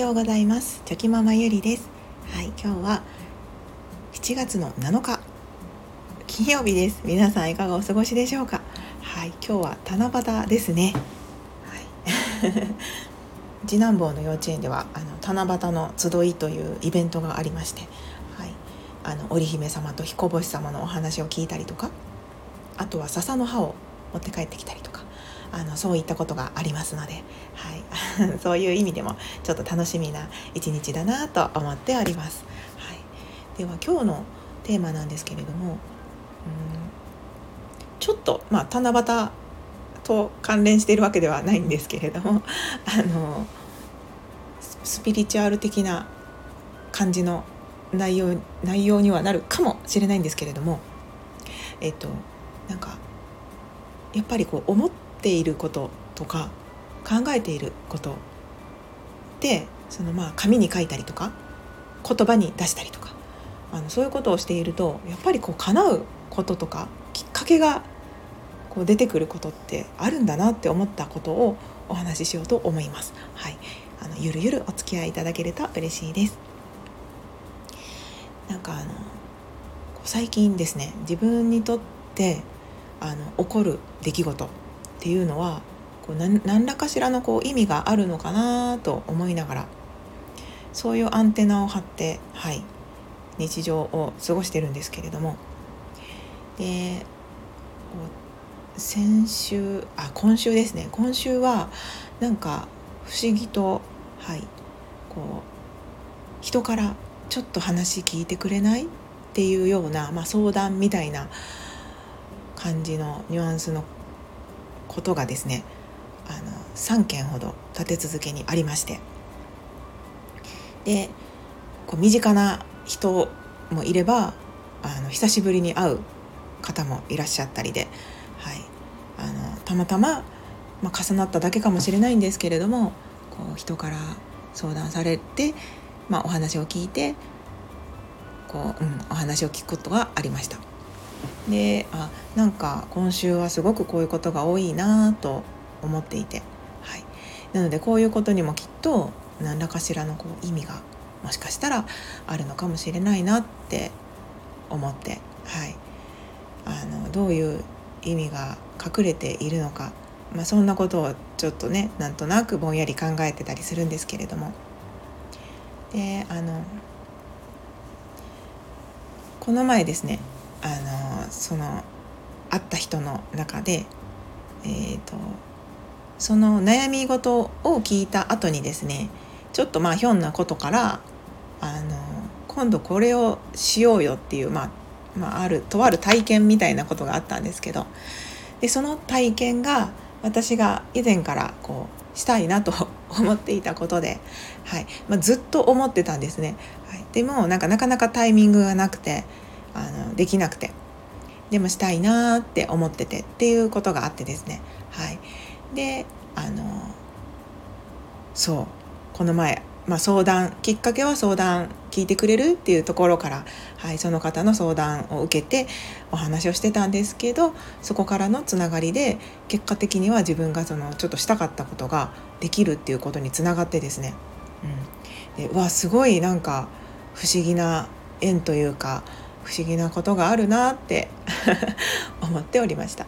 ようございます。チョキママゆりです。はい今日は7月の7日金曜日です。皆さんいかがお過ごしでしょうか？はい今日は七夕ですね。はい。次男坊の幼稚園ではあの七夕の集いというイベントがありましてはい。あの織姫様と彦星様のお話を聞いたりとかあとは笹の葉を持って帰ってきたりとか。あのそういったことがありますので、はい、そういう意味でもちょっと楽しみな一日だなと思っております。はい、では今日のテーマなんですけれどもうんちょっと、まあ、七夕と関連しているわけではないんですけれども あのスピリチュアル的な感じの内容内容にはなるかもしれないんですけれどもえっとなんかやっぱりこう思ってていることとか考えていることでそのまあ紙に書いたりとか言葉に出したりとかあのそういうことをしているとやっぱりこう叶うこととかきっかけがこう出てくることってあるんだなって思ったことをお話ししようと思います。はい、あのゆるゆるお付き合いいただけると嬉しいです。なんかあの最近ですね自分にとってあの起こる出来事っていうのはこう何らかしらのこう意味があるのかなと思いながらそういうアンテナを張って、はい、日常を過ごしてるんですけれども。で先週あ今週ですね。今週はなんか不思議とはいこう人からちょっと話聞いてくれないっていうような、まあ、相談みたいな感じのニュアンスのことがですねあの3件ほど立て続けにありましてでこう身近な人もいればあの久しぶりに会う方もいらっしゃったりで、はい、あのたまたま、まあ、重なっただけかもしれないんですけれどもこう人から相談されて、まあ、お話を聞いてこう、うん、お話を聞くことがありました。であなんか今週はすごくこういうことが多いなと思っていて、はい、なのでこういうことにもきっと何らかしらのこう意味がもしかしたらあるのかもしれないなって思って、はい、あのどういう意味が隠れているのか、まあ、そんなことをちょっとねなんとなくぼんやり考えてたりするんですけれども。であのこの前ですねあのその会った人の中で、えーと、その悩み事を聞いた後にですねちょっとまあひょんなことからあの今度これをしようよっていう、まあ、まあ、あるとある体験みたいなことがあったんですけどでその体験が私が以前からこうしたいなと 思っていたことで、はいまあ、ずっと思ってたんですね。はい、でもなんかなかなかタイミングがなくてあのできなくて。でもしたいなって思っててっていうことがあってですね。はい。であのそう。この前、まあ、相談きっかけは相談聞いてくれるっていうところから、はい、その方の相談を受けてお話をしてたんですけどそこからのつながりで結果的には自分がそのちょっとしたかったことができるっていうことにつながってですね、うん、でわすごいなんか不思議な縁というか不思議なことがあるなって 思っておりました。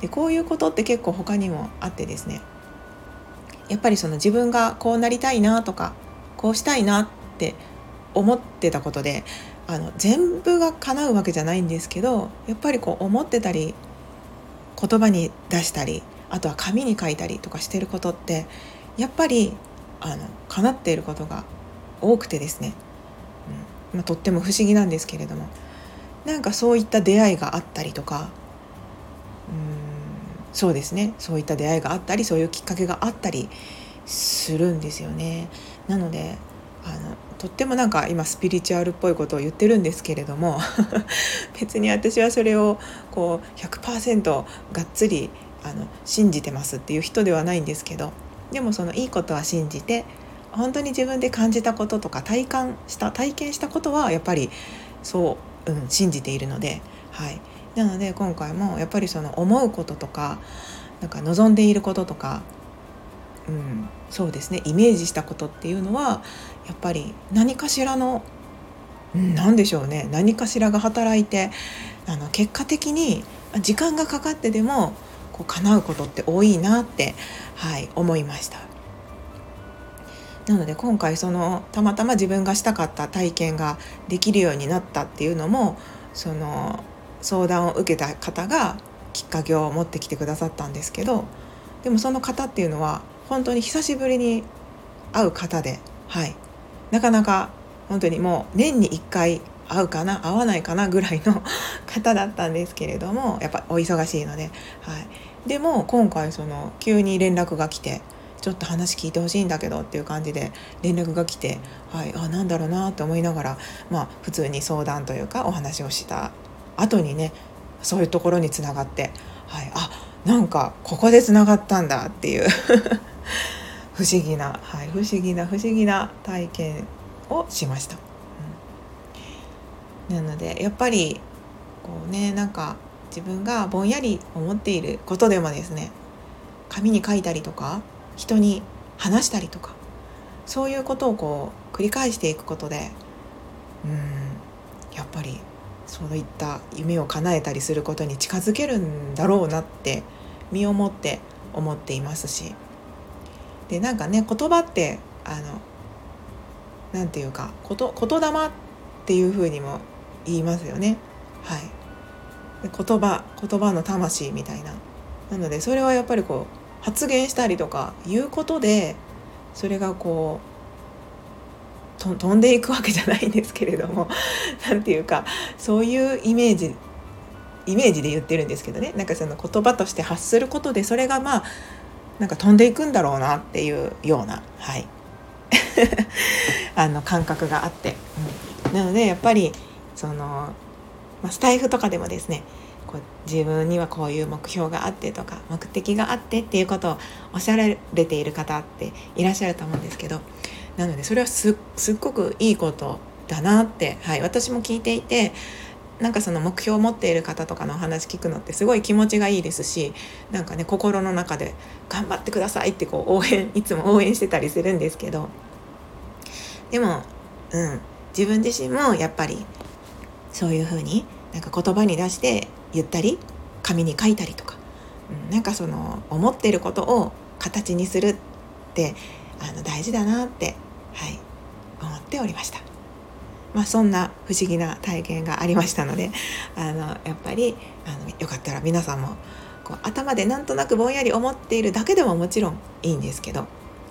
でこういうことって結構他にもあってですね。やっぱりその自分がこうなりたいなとかこうしたいなって思ってたことであの全部が叶うわけじゃないんですけどやっぱりこう思ってたり言葉に出したりあとは紙に書いたりとかしてることってやっぱりあの叶っていることが多くてですね。まあ、とっても不思議なんですけれども。なんかそういった出会いがあったりとか。うんそうですね。そういった出会いがあったりそういうきっかけがあったりするんですよね。なのであのとってもなんか今スピリチュアルっぽいことを言ってるんですけれども。別に私はそれをこう100%がっつりあの信じてますっていう人ではないんですけど。でもそのいいことは信じて本当に自分で感じたこととか体感した体験したことはやっぱりそう、うん、信じているので、はい、なので今回もやっぱりその思うこととかなんか望んでいることとか、うん、そうですねイメージしたことっていうのはやっぱり何かしらの何でしょうね何かしらが働いてあの結果的に時間がかかってでもこう叶うことって多いなって、はい、思いました。なので今回そのたまたま自分がしたかった体験ができるようになったっていうのもその相談を受けた方がきっかけを持ってきてくださったんですけどでもその方っていうのは本当に久しぶりに会う方で、はい、なかなか本当にもう年に1回会うかな会わないかなぐらいの 方だったんですけれどもやっぱお忙しいので、はい、でも今回その急に連絡が来てちょっと話聞いてほしいんだけどっていう感じで連絡が来て、はい、あなんだろうなって思いながら、まあ、普通に相談というかお話をした後にねそういうところにつながって、はい、あなんかここでつながったんだっていう 不思議な、はい、不思議な不思議な体験をしました。うん、なのでやっぱりこうねなんか自分がぼんやり思っていることでもですね紙に書いたりとか人に話したりとかそういうことをこう繰り返していくことでうんやっぱりそういった夢を叶えたりすることに近づけるんだろうなって身をもって思っていますし。でなんかね言葉ってあのなんていうかこと言霊っていうふうにも言いますよね。はい。言葉言葉の魂みたいな。なのでそれはやっぱりこう発言したりとかいうことでそれがこう飛んでいくわけじゃないんですけれども 何て言うかそういうイメージイメージで言ってるんですけどね。なんかその言葉として発することでそれがまあなんか飛んでいくんだろうなっていうようなはい。あの感覚があって、うん、なのでやっぱりその、まあ、スタイフとかでもですねこう自分にはこういう目標があってとか目的があってっていうことをおっしゃられている方っていらっしゃると思うんですけどなのでそれはすっごくいいことだなって、はい、私も聞いていてなんかその目標を持っている方とかのお話聞くのってすごい気持ちがいいですしなんかね心の中で「頑張ってください」ってこう応援いつも応援してたりするんですけどでも、うん、自分自身もやっぱりそういうふうになんか言葉に出して言ったり紙に書いたりとか、うん、なんかその思ってることを形にするってあの大事だなって、はい、思っておりました。まあ、そんな不思議な体験がありましたので あのやっぱりあのよかったら皆さんもこう頭でなんとなくぼんやり思っているだけでももちろんいいんですけど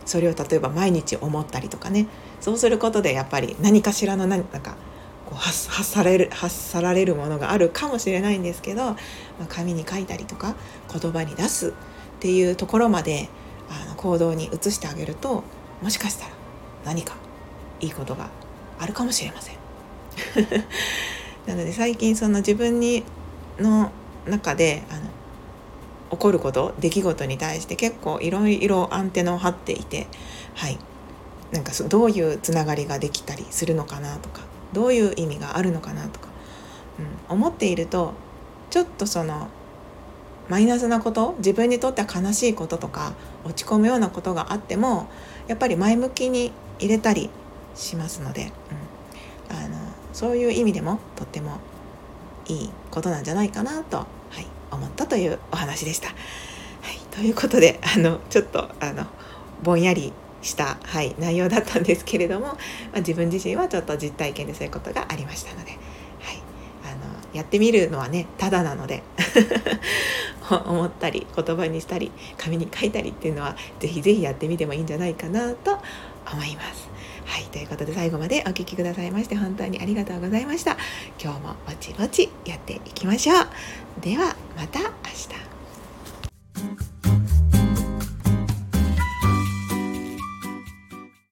それを例えば毎日思ったりとかねそうすることでやっぱり何かしらの何かこう発発される発さられるものがあるかもしれないんですけど、まあ、紙に書いたりとか言葉に出すっていうところまであの行動に移してあげるともしかしたら何かいいことがあるかもしれません。なので最近その自分にの中であの起こること出来事に対して結構いろいろアンテナを張っていてはいなんかどういうつながりができたりするのかなとかどういう意味があるのかなとか、うん、思っているとちょっとそのマイナスなこと自分にとっては悲しいこととか落ち込むようなことがあってもやっぱり前向きに入れたりしますので、うん、あのそういう意味でもとってもいいことなんじゃないかなと、はい、思ったというお話でした。はい、ということであのちょっとあのぼんやりした、はい、内容だったんですけれども、まあ、自分自身はちょっと実体験でそういうことがありましたので、はい、あのやってみるのはねただなので 思ったり言葉にしたり紙に書いたりっていうのは是非是非やってみてもいいんじゃないかなと思います。はい、ということで最後までお聴きくださいまして本当にありがとうございました。今日もぼちぼちやっていきましょう。ではまた明日。